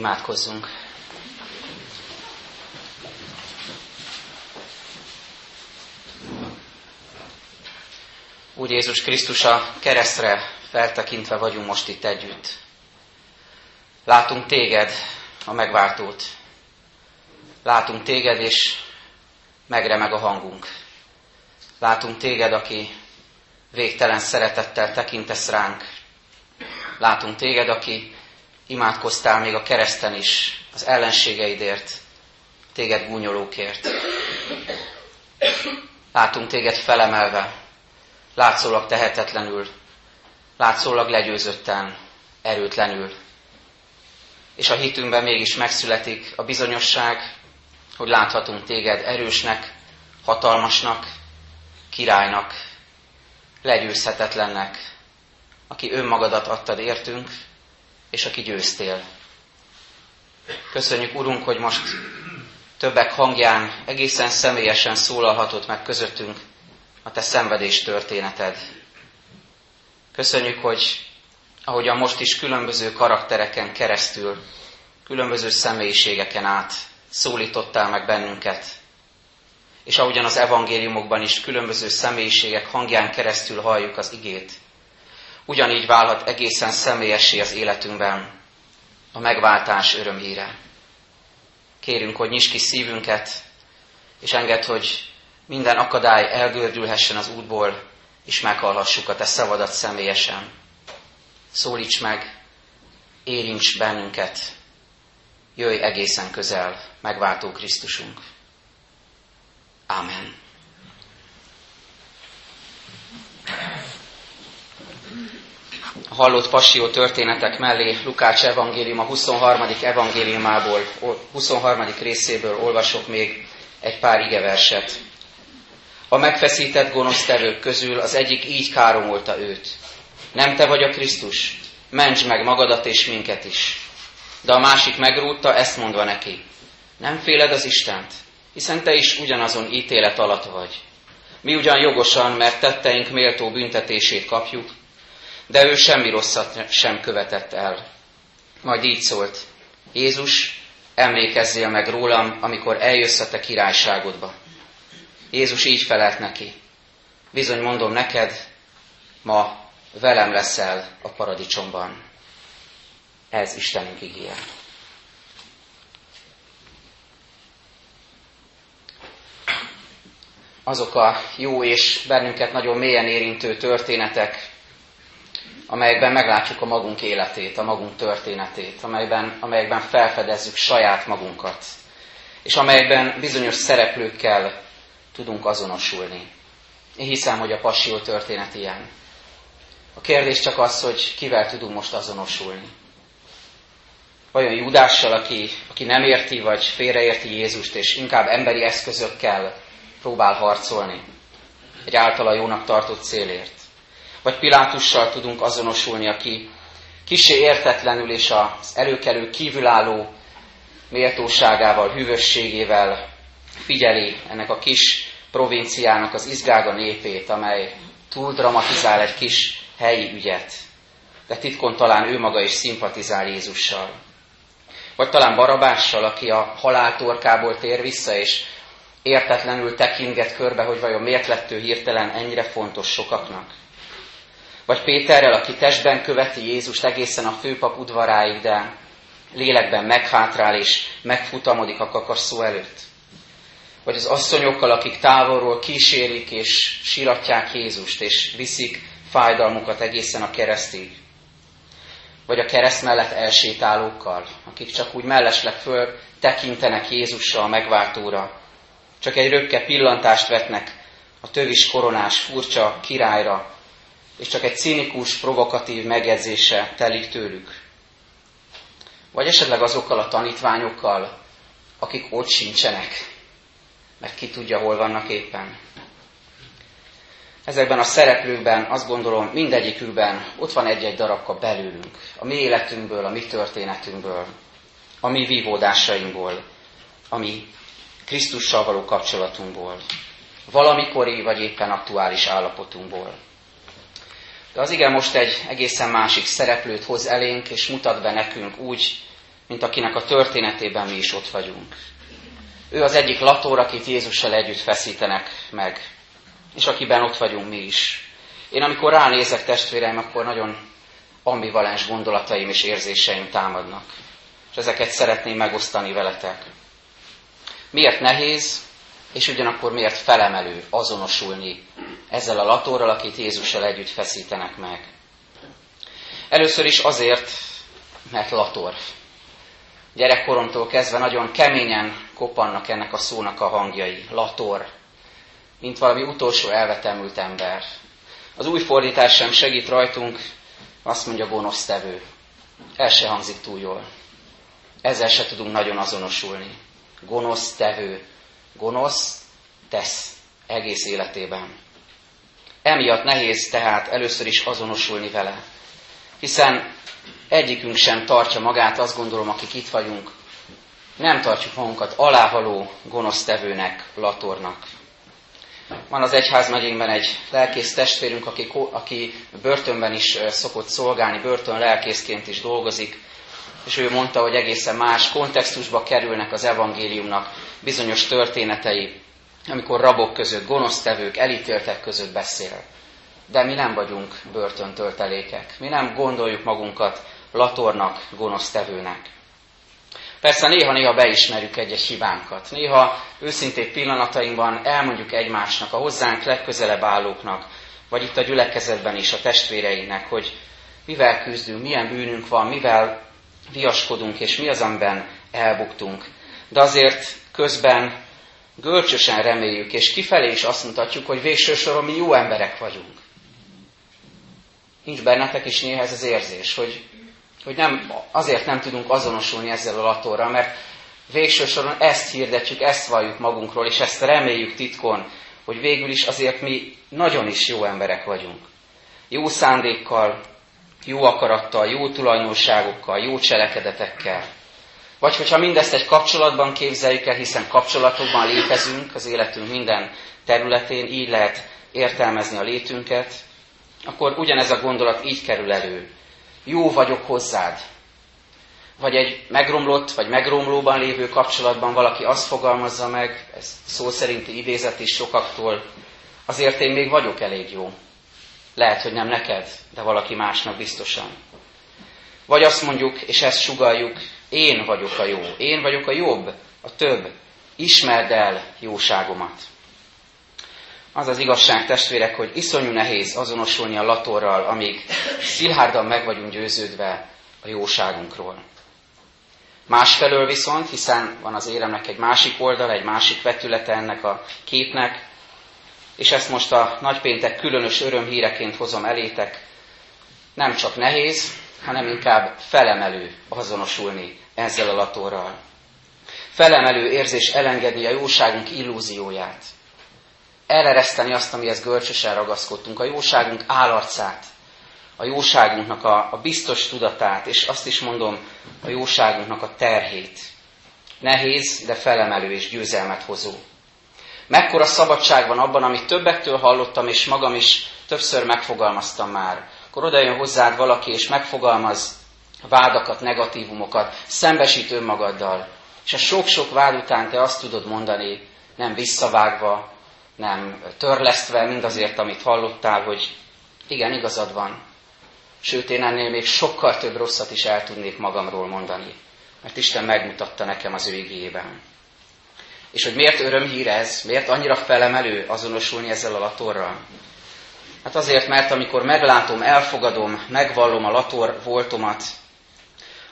Imádkozzunk! Úr Jézus Krisztus, a keresztre feltekintve vagyunk most itt együtt. Látunk téged, a megváltót. Látunk téged, és megremeg a hangunk. Látunk téged, aki végtelen szeretettel tekintesz ránk. Látunk téged, aki imádkoztál még a kereszten is, az ellenségeidért, téged gúnyolókért. Látunk téged felemelve, látszólag tehetetlenül, látszólag legyőzötten, erőtlenül. És a hitünkben mégis megszületik a bizonyosság, hogy láthatunk téged erősnek, hatalmasnak, királynak, legyőzhetetlennek, aki önmagadat adtad értünk, és aki győztél. Köszönjük, Urunk, hogy most többek hangján egészen személyesen szólalhatott meg közöttünk a Te szenvedés történeted. Köszönjük, hogy ahogyan most is különböző karaktereken keresztül, különböző személyiségeken át szólítottál meg bennünket, és ahogyan az evangéliumokban is különböző személyiségek hangján keresztül halljuk az igét, ugyanígy válhat egészen személyessé az életünkben a megváltás örömhíre. Kérünk, hogy nyisd ki szívünket, és engedd, hogy minden akadály elgördülhessen az útból, és meghallhassuk a Te szavadat személyesen. Szólíts meg, érints bennünket, jöjj egészen közel, megváltó Krisztusunk. Amen. Hallott passió történetek mellé Lukács evangélium a 23. evangéliumából, 23. részéből olvasok még egy pár igeverset. A megfeszített gonosztevők közül az egyik így káromolta őt. Nem te vagy a Krisztus, ments meg magadat és minket is. De a másik megrúdta, ezt mondva neki. Nem féled az Istent, hiszen te is ugyanazon ítélet alatt vagy. Mi ugyan jogosan, mert tetteink méltó büntetését kapjuk, de ő semmi rosszat sem követett el. Majd így szólt, Jézus, emlékezzél meg rólam, amikor eljössz a te királyságodba. Jézus így felelt neki, bizony mondom neked, ma velem leszel a paradicsomban. Ez Istenünk igéje. Azok a jó és bennünket nagyon mélyen érintő történetek, amelyekben meglátjuk a magunk életét, a magunk történetét, amelyben, amelyekben felfedezzük saját magunkat, és amelyekben bizonyos szereplőkkel tudunk azonosulni. Én hiszem, hogy a passió történet ilyen. A kérdés csak az, hogy kivel tudunk most azonosulni. Vajon Judással, aki, aki nem érti, vagy félreérti Jézust, és inkább emberi eszközökkel próbál harcolni egy általa jónak tartott célért. Vagy Pilátussal tudunk azonosulni, aki kisé értetlenül és az előkelő kívülálló méltóságával, hűvösségével figyeli ennek a kis provinciának az izgága népét, amely túl dramatizál egy kis helyi ügyet, de titkon talán ő maga is szimpatizál Jézussal. Vagy talán Barabással, aki a haláltorkából tér vissza, és értetlenül tekintget körbe, hogy vajon miért lett ő hirtelen ennyire fontos sokaknak. Vagy Péterrel, aki testben követi Jézust egészen a főpap udvaráig, de lélekben meghátrál és megfutamodik a kakasszó előtt. Vagy az asszonyokkal, akik távolról kísérik és siratják Jézust, és viszik fájdalmukat egészen a keresztig. Vagy a kereszt mellett elsétálókkal, akik csak úgy mellesleg föl tekintenek Jézusra, a megváltóra, csak egy röpke pillantást vetnek a tövis koronás furcsa királyra, és csak egy cinikus, provokatív megjegyzése telik tőlük. Vagy esetleg azokkal a tanítványokkal, akik ott sincsenek, mert ki tudja, hol vannak éppen. Ezekben a szereplőkben azt gondolom mindegyikükben ott van egy-egy darabka belőlünk, a mi életünkből, a mi történetünkből, a mi vívódásainkból, a mi Krisztussal való kapcsolatunkból, valamikori vagy éppen aktuális állapotunkból. De az igen most egy egészen másik szereplőt hoz elénk, és mutat be nekünk úgy, mint akinek a történetében mi is ott vagyunk. Ő az egyik lator, akit Jézussal együtt feszítenek meg, és akiben ott vagyunk mi is. Én amikor ránézek testvéreim, akkor nagyon ambivalens gondolataim és érzéseim támadnak. És ezeket szeretném megosztani veletek. Miért nehéz, és ugyanakkor miért felemelő azonosulni ezzel a latorral, akit Jézussal együtt feszítenek meg. Először is azért, mert lator. Gyerekkoromtól kezdve nagyon keményen kopannak ennek a szónak a hangjai. Lator. Mint valami utolsó elvetemült ember. Az új fordítás sem segít rajtunk, azt mondja gonosztevő. Ez se hangzik túl jól. Ezzel se tudunk nagyon azonosulni. Gonosz tevő. Gonosz tesz egész életében. Emiatt nehéz tehát először is azonosulni vele. Hiszen egyikünk sem tartja magát, azt gondolom, akik itt vagyunk, nem tartjuk magunkat alávaló gonosztevőnek, latornak. Van az egyházmegyénkben egy lelkész testvérünk, aki, aki börtönben is szokott szolgálni, börtön lelkészként is dolgozik, és ő mondta, hogy egészen más kontextusba kerülnek az evangéliumnak bizonyos történetei, amikor rabok között, gonosztevők, elítéltek között beszél. De mi nem vagyunk börtöntöltelékek. Mi nem gondoljuk magunkat latornak, gonosztevőnek. Persze néha-néha beismerjük egy-egy hibánkat. Néha őszintén pillanatainkban elmondjuk egymásnak, a hozzánk legközelebb állóknak, vagy itt a gyülekezetben is a testvéreinknek, hogy mivel küzdünk, milyen bűnünk van, mivel viaskodunk, és mi az, amiben elbuktunk. De azért közben gölcsösen reméljük, és kifelé is azt mutatjuk, hogy végső soron mi jó emberek vagyunk. Nincs bennetek is néha ez az érzés, hogy hogy nem, azért nem tudunk azonosulni ezzel a latorral, mert végső soron ezt hirdetjük, ezt valljuk magunkról, és ezt reméljük titkon, hogy végül is azért mi nagyon is jó emberek vagyunk. Jó szándékkal, jó akarattal, jó tulajdonságokkal, jó cselekedetekkel. Vagy hogyha mindezt egy kapcsolatban képzeljük el, hiszen kapcsolatokban létezünk az életünk minden területén, így lehet értelmezni a létünket, akkor ugyanez a gondolat így kerül elő jó vagyok hozzád. Vagy egy megromlott, vagy megromlóban lévő kapcsolatban valaki azt fogalmazza meg, ez szó szerinti idézet is sokaktól, azért én még vagyok elég jó. Lehet, hogy nem neked, de valaki másnak biztosan. Vagy azt mondjuk, és ezt sugaljuk, én vagyok a jó, én vagyok a jobb, a több, ismerd el jóságomat. Az az igazság, testvérek, hogy iszonyú nehéz azonosulni a latorral, amíg szilárdan meg vagyunk győződve a jóságunkról. Másfelől viszont, hiszen van az éremnek egy másik oldal, egy másik vetülete ennek a képnek, és ezt most a nagypéntek különös örömhíreként hozom elétek, nem csak nehéz, hanem inkább felemelő azonosulni ezzel a latorral. Felemelő érzés elengedni a jóságunk illúzióját elereszteni azt, amihez görcsösen ragaszkodtunk, a jóságunk állarcát, a jóságunknak a, a biztos tudatát, és azt is mondom, a jóságunknak a terhét. Nehéz, de felemelő és győzelmet hozó. Mekkora szabadság van abban, amit többektől hallottam, és magam is többször megfogalmaztam már. Akkor oda jön hozzád valaki, és megfogalmaz vádakat, negatívumokat, szembesít önmagaddal. És a sok-sok vád után te azt tudod mondani, nem visszavágva, nem törlesztve mindazért, amit hallottál, hogy igen, igazad van. Sőt, én ennél még sokkal több rosszat is el tudnék magamról mondani, mert Isten megmutatta nekem az ő igényében. És hogy miért örömhír ez, miért annyira felemelő azonosulni ezzel a latorral? Hát azért, mert amikor meglátom, elfogadom, megvallom a lator voltomat,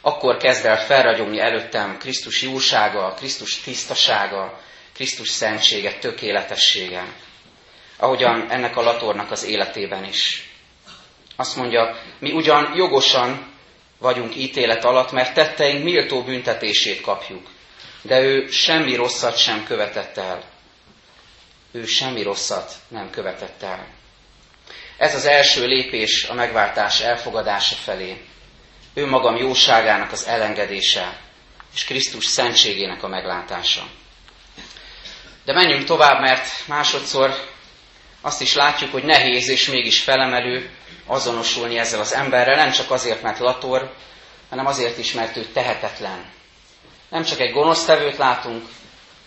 akkor kezd el felragyogni előttem Krisztus jósága, Krisztus tisztasága, Krisztus szentsége, tökéletessége, ahogyan ennek a latornak az életében is. Azt mondja, mi ugyan jogosan vagyunk ítélet alatt, mert tetteink méltó büntetését kapjuk, de ő semmi rosszat sem követett el. Ő semmi rosszat nem követett el. Ez az első lépés a megváltás elfogadása felé. Ő magam jóságának az elengedése, és Krisztus szentségének a meglátása. De menjünk tovább, mert másodszor azt is látjuk, hogy nehéz és mégis felemelő azonosulni ezzel az emberrel, nem csak azért, mert lator, hanem azért is, mert ő tehetetlen. Nem csak egy gonosztevőt látunk,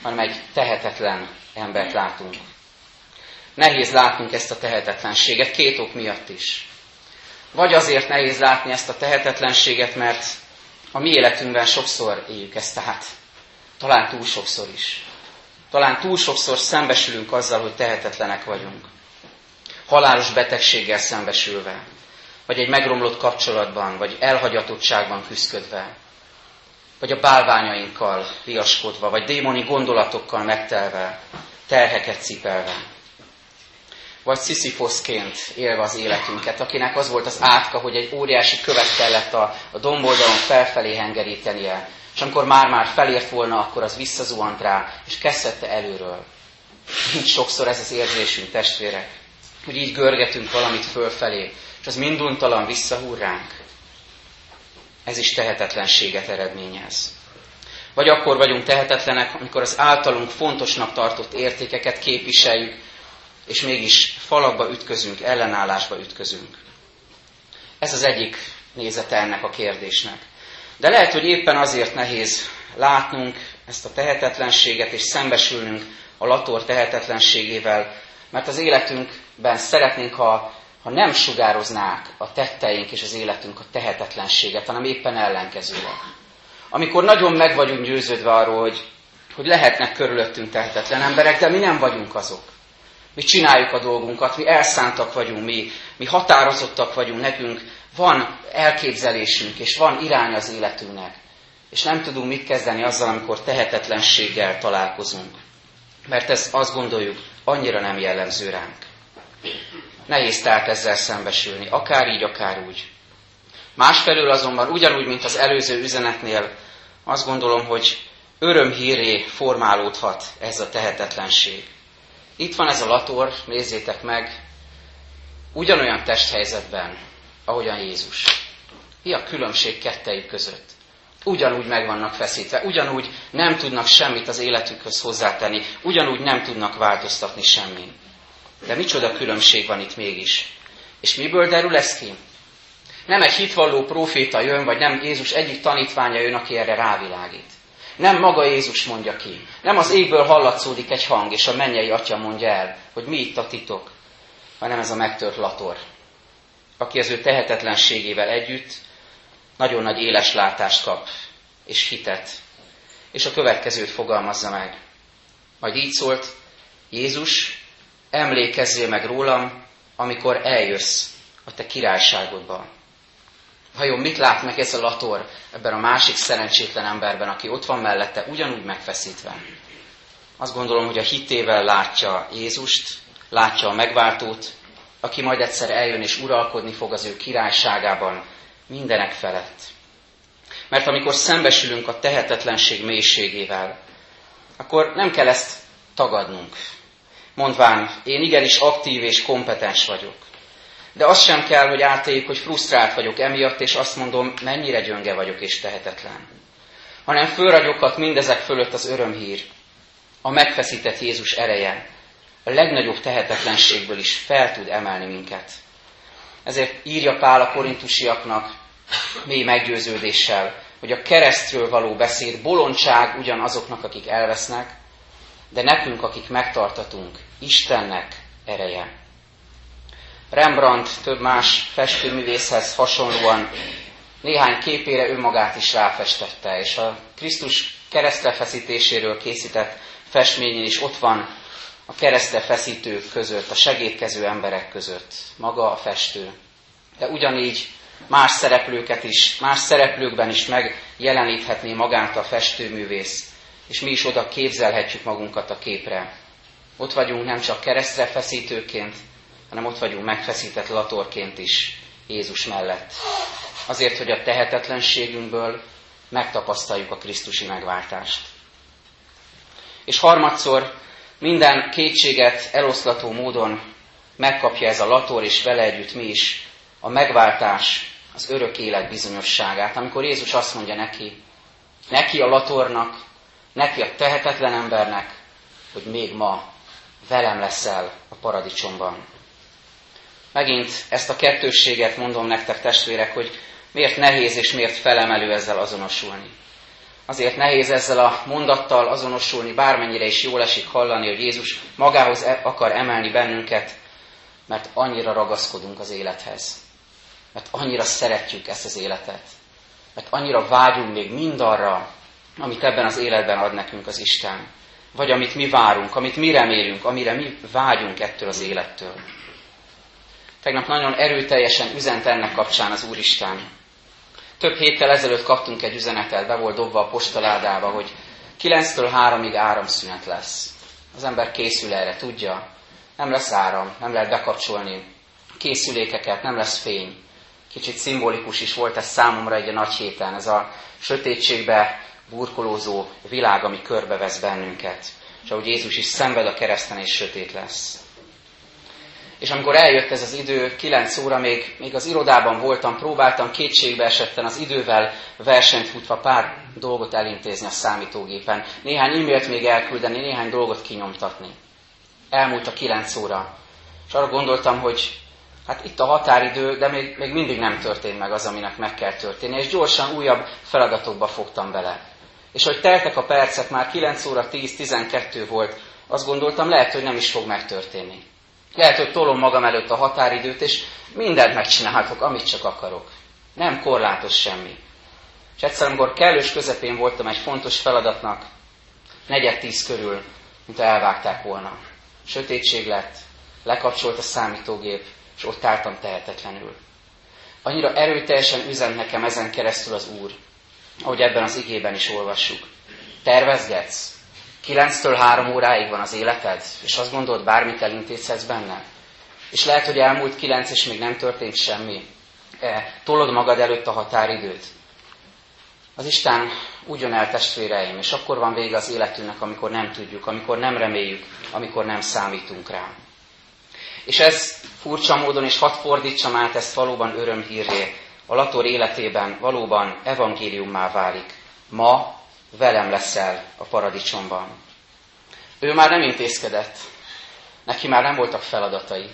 hanem egy tehetetlen embert látunk. Nehéz látnunk ezt a tehetetlenséget két ok miatt is. Vagy azért nehéz látni ezt a tehetetlenséget, mert a mi életünkben sokszor éljük ezt át. Talán túl sokszor is. Talán túl sokszor szembesülünk azzal, hogy tehetetlenek vagyunk. Halálos betegséggel szembesülve, vagy egy megromlott kapcsolatban, vagy elhagyatottságban küzdködve, vagy a bálványainkkal viaskodva, vagy démoni gondolatokkal megtelve, terheket cipelve. Vagy Sisyphoszként élve az életünket, akinek az volt az átka, hogy egy óriási követ kellett a, a domboldalon felfelé hengerítenie, és amikor már-már felért volna, akkor az visszazuhant rá, és kezdette előről. Így sokszor ez az érzésünk, testvérek, hogy így görgetünk valamit fölfelé, és az minduntalan visszahúr ránk. Ez is tehetetlenséget eredményez. Vagy akkor vagyunk tehetetlenek, amikor az általunk fontosnak tartott értékeket képviseljük, és mégis falakba ütközünk, ellenállásba ütközünk. Ez az egyik nézete ennek a kérdésnek. De lehet, hogy éppen azért nehéz látnunk ezt a tehetetlenséget, és szembesülnünk a lator tehetetlenségével, mert az életünkben szeretnénk, ha, ha nem sugároznák a tetteink és az életünk a tehetetlenséget, hanem éppen ellenkezőleg. Amikor nagyon meg vagyunk győződve arról, hogy, hogy lehetnek körülöttünk tehetetlen emberek, de mi nem vagyunk azok. Mi csináljuk a dolgunkat, mi elszántak vagyunk, mi, mi határozottak vagyunk, nekünk van elképzelésünk, és van irány az életünknek. És nem tudunk mit kezdeni azzal, amikor tehetetlenséggel találkozunk. Mert ezt azt gondoljuk, annyira nem jellemző ránk. Nehéz tehát ezzel szembesülni, akár így, akár úgy. Másfelől azonban ugyanúgy, mint az előző üzenetnél, azt gondolom, hogy örömhíré formálódhat ez a tehetetlenség. Itt van ez a lator, nézzétek meg, ugyanolyan testhelyzetben, ahogyan Jézus. Mi a különbség kettejük között? Ugyanúgy meg vannak feszítve, ugyanúgy nem tudnak semmit az életükhöz hozzátenni, ugyanúgy nem tudnak változtatni semmi. De micsoda különbség van itt mégis. És miből derül ez ki? Nem egy hitvalló proféta jön, vagy nem Jézus egyik tanítványa jön, aki erre rávilágít. Nem maga Jézus mondja ki. Nem az égből hallatszódik egy hang, és a mennyei atya mondja el, hogy mi itt a titok, hanem ez a megtört lator, aki az ő tehetetlenségével együtt nagyon nagy éles látást kap, és hitet. És a következőt fogalmazza meg. Majd így szólt, Jézus, emlékezzél meg rólam, amikor eljössz a te királyságodba. Vajon mit lát meg ez a lator ebben a másik szerencsétlen emberben, aki ott van mellette, ugyanúgy megfeszítve? Azt gondolom, hogy a hitével látja Jézust, látja a megváltót, aki majd egyszer eljön és uralkodni fog az ő királyságában mindenek felett. Mert amikor szembesülünk a tehetetlenség mélységével, akkor nem kell ezt tagadnunk. Mondván, én igenis aktív és kompetens vagyok. De azt sem kell, hogy átéljük, hogy frusztrált vagyok emiatt, és azt mondom, mennyire gyönge vagyok és tehetetlen. Hanem fölragyoghat mindezek fölött az örömhír, a megfeszített Jézus ereje, a legnagyobb tehetetlenségből is fel tud emelni minket. Ezért írja Pál a korintusiaknak mély meggyőződéssel, hogy a keresztről való beszéd bolondság ugyanazoknak, akik elvesznek, de nekünk, akik megtartatunk, Istennek ereje. Rembrandt több más festőművészhez hasonlóan néhány képére önmagát is ráfestette, és a Krisztus keresztre feszítéséről készített festményén is ott van a keresztre feszítők között, a segítkező emberek között, maga a festő. De ugyanígy más szereplőket is, más szereplőkben is megjeleníthetné magát a festőművész, és mi is oda képzelhetjük magunkat a képre. Ott vagyunk nem csak keresztre feszítőként, hanem ott vagyunk megfeszített latorként is Jézus mellett. Azért, hogy a tehetetlenségünkből megtapasztaljuk a Krisztusi megváltást. És harmadszor minden kétséget eloszlató módon megkapja ez a lator, és vele együtt mi is a megváltás, az örök élet bizonyosságát. Amikor Jézus azt mondja neki, neki a latornak, neki a tehetetlen embernek, hogy még ma velem leszel a paradicsomban. Megint ezt a kettősséget mondom nektek, testvérek, hogy miért nehéz és miért felemelő ezzel azonosulni. Azért nehéz ezzel a mondattal azonosulni, bármennyire is jól esik hallani, hogy Jézus magához e- akar emelni bennünket, mert annyira ragaszkodunk az élethez. Mert annyira szeretjük ezt az életet. Mert annyira vágyunk még mindarra, amit ebben az életben ad nekünk az Isten. Vagy amit mi várunk, amit mi remélünk, amire mi vágyunk ettől az élettől. Tegnap nagyon erőteljesen üzent ennek kapcsán az Úristen. Több héttel ezelőtt kaptunk egy üzenetet, be volt dobva a postaládába, hogy 9-től 3-ig áramszünet lesz. Az ember készül erre, tudja. Nem lesz áram, nem lehet bekapcsolni készülékeket, nem lesz fény. Kicsit szimbolikus is volt ez számomra egy nagy héten, ez a sötétségbe burkolózó világ, ami körbevesz bennünket. És ahogy Jézus is szenved a kereszten, és sötét lesz. És amikor eljött ez az idő, 9 óra, még, még az irodában voltam, próbáltam kétségbe esetten az idővel versenyt futva pár dolgot elintézni a számítógépen. Néhány e-mailt még elküldeni, néhány dolgot kinyomtatni. Elmúlt a 9 óra. És arra gondoltam, hogy hát itt a határidő, de még, még mindig nem történt meg az, aminek meg kell történni. És gyorsan újabb feladatokba fogtam bele. És hogy teltek a percek, már 9 óra 10-12 volt, azt gondoltam, lehet, hogy nem is fog megtörténni. Lehet, hogy tolom magam előtt a határidőt, és mindent megcsinálhatok, amit csak akarok. Nem korlátos semmi. És egyszer, amikor kellős közepén voltam egy fontos feladatnak, negyed tíz körül, mint elvágták volna. Sötétség lett, lekapcsolt a számítógép, és ott álltam tehetetlenül. Annyira erőteljesen üzent nekem ezen keresztül az Úr, ahogy ebben az igében is olvassuk. Tervezgetsz, Kilenctől három óráig van az életed, és azt gondolod, bármit elintézhetsz benne. És lehet, hogy elmúlt kilenc, és még nem történt semmi. E, tolod magad előtt a határidőt. Az Isten úgy jön el testvéreim, és akkor van vége az életünknek, amikor nem tudjuk, amikor nem reméljük, amikor nem számítunk rá. És ez furcsa módon, és hadd fordítsam át ezt valóban örömhírré, a Lator életében valóban evangéliummá válik. Ma velem leszel a paradicsomban. Ő már nem intézkedett, neki már nem voltak feladatai.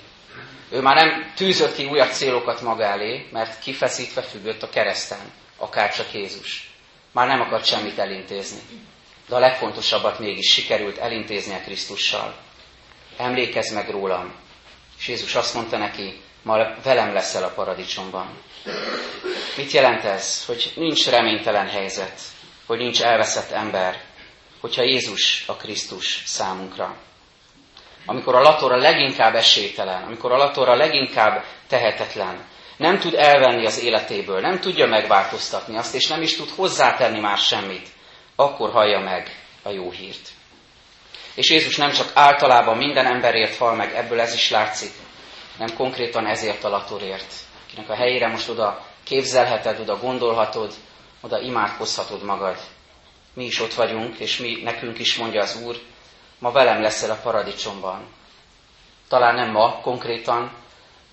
Ő már nem tűzött ki újabb célokat maga elé, mert kifeszítve függött a kereszten, akár csak Jézus. Már nem akart semmit elintézni. De a legfontosabbat mégis sikerült elintézni a Krisztussal. Emlékezz meg rólam. És Jézus azt mondta neki, ma velem leszel a paradicsomban. Mit jelent ez? Hogy nincs reménytelen helyzet, hogy nincs elveszett ember, hogyha Jézus a Krisztus számunkra. Amikor a lator a leginkább esélytelen, amikor a lator a leginkább tehetetlen, nem tud elvenni az életéből, nem tudja megváltoztatni azt, és nem is tud hozzátenni már semmit, akkor hallja meg a jó hírt. És Jézus nem csak általában minden emberért hal meg, ebből ez is látszik, nem konkrétan ezért a latorért, akinek a helyére most oda képzelheted, oda gondolhatod, oda imádkozhatod magad. Mi is ott vagyunk, és mi, nekünk is mondja az Úr, ma velem leszel a paradicsomban. Talán nem ma konkrétan,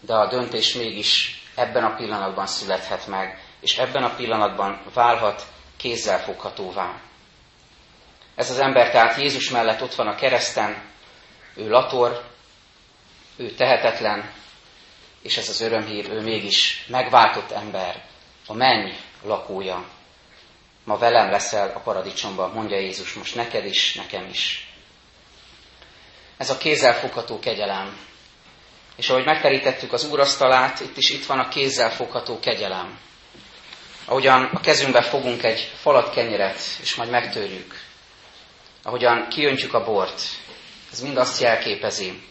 de a döntés mégis ebben a pillanatban születhet meg, és ebben a pillanatban válhat kézzelfoghatóvá. Ez az ember tehát Jézus mellett ott van a kereszten, ő lator, ő tehetetlen, és ez az örömhír, ő mégis megváltott ember, a menny lakója. Ma velem leszel a paradicsomban, mondja Jézus most neked is, nekem is. Ez a kézzelfogható kegyelem. És ahogy megterítettük az úrasztalát, itt is itt van a kézzelfogható kegyelem. Ahogyan a kezünkbe fogunk egy falat kenyeret, és majd megtörjük. Ahogyan kiöntjük a bort, ez mind azt jelképezi,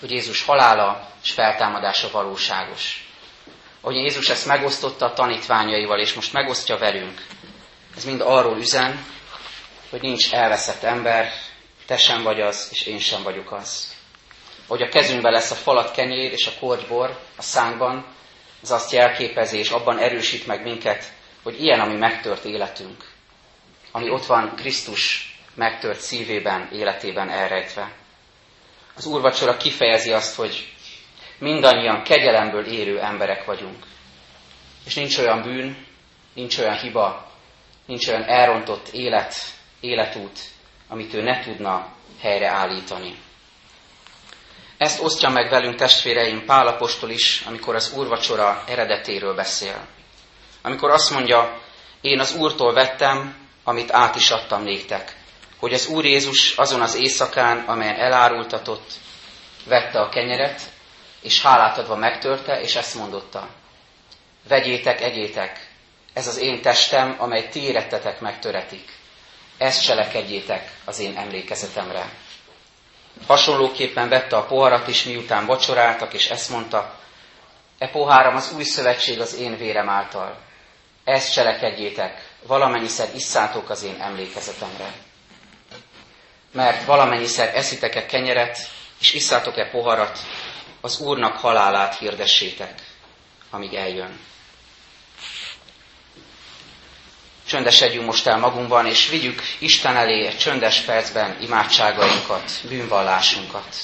hogy Jézus halála és feltámadása valóságos ahogy Jézus ezt megosztotta a tanítványaival, és most megosztja velünk, ez mind arról üzen, hogy nincs elveszett ember, te sem vagy az, és én sem vagyok az. Hogy a kezünkben lesz a falat kenyér és a kortybor a szánkban, ez azt jelképezi, és abban erősít meg minket, hogy ilyen, ami megtört életünk, ami ott van Krisztus megtört szívében, életében elrejtve. Az úrvacsora kifejezi azt, hogy mindannyian kegyelemből érő emberek vagyunk. És nincs olyan bűn, nincs olyan hiba, nincs olyan elrontott élet, életút, amit ő ne tudna helyreállítani. Ezt osztja meg velünk testvéreim Pálapostól is, amikor az úrvacsora eredetéről beszél. Amikor azt mondja, én az Úrtól vettem, amit át is adtam néktek, hogy az Úr Jézus azon az éjszakán, amelyen elárultatott, vette a kenyeret, és hálát adva megtörte, és ezt mondotta. Vegyétek, egyétek, ez az én testem, amely ti érettetek megtöretik. Ezt cselekedjétek az én emlékezetemre. Hasonlóképpen vette a poharat is, miután vacsoráltak, és ezt mondta, e poháram az új szövetség az én vérem által. Ezt cselekedjétek, valamennyiszer isszátok az én emlékezetemre. Mert valamennyiszer eszitek-e kenyeret, és isszátok-e poharat, az Úrnak halálát hirdessétek, amíg eljön. Csöndesedjünk most el magunkban, és vigyük Isten elé egy csöndes percben imádságainkat, bűnvallásunkat.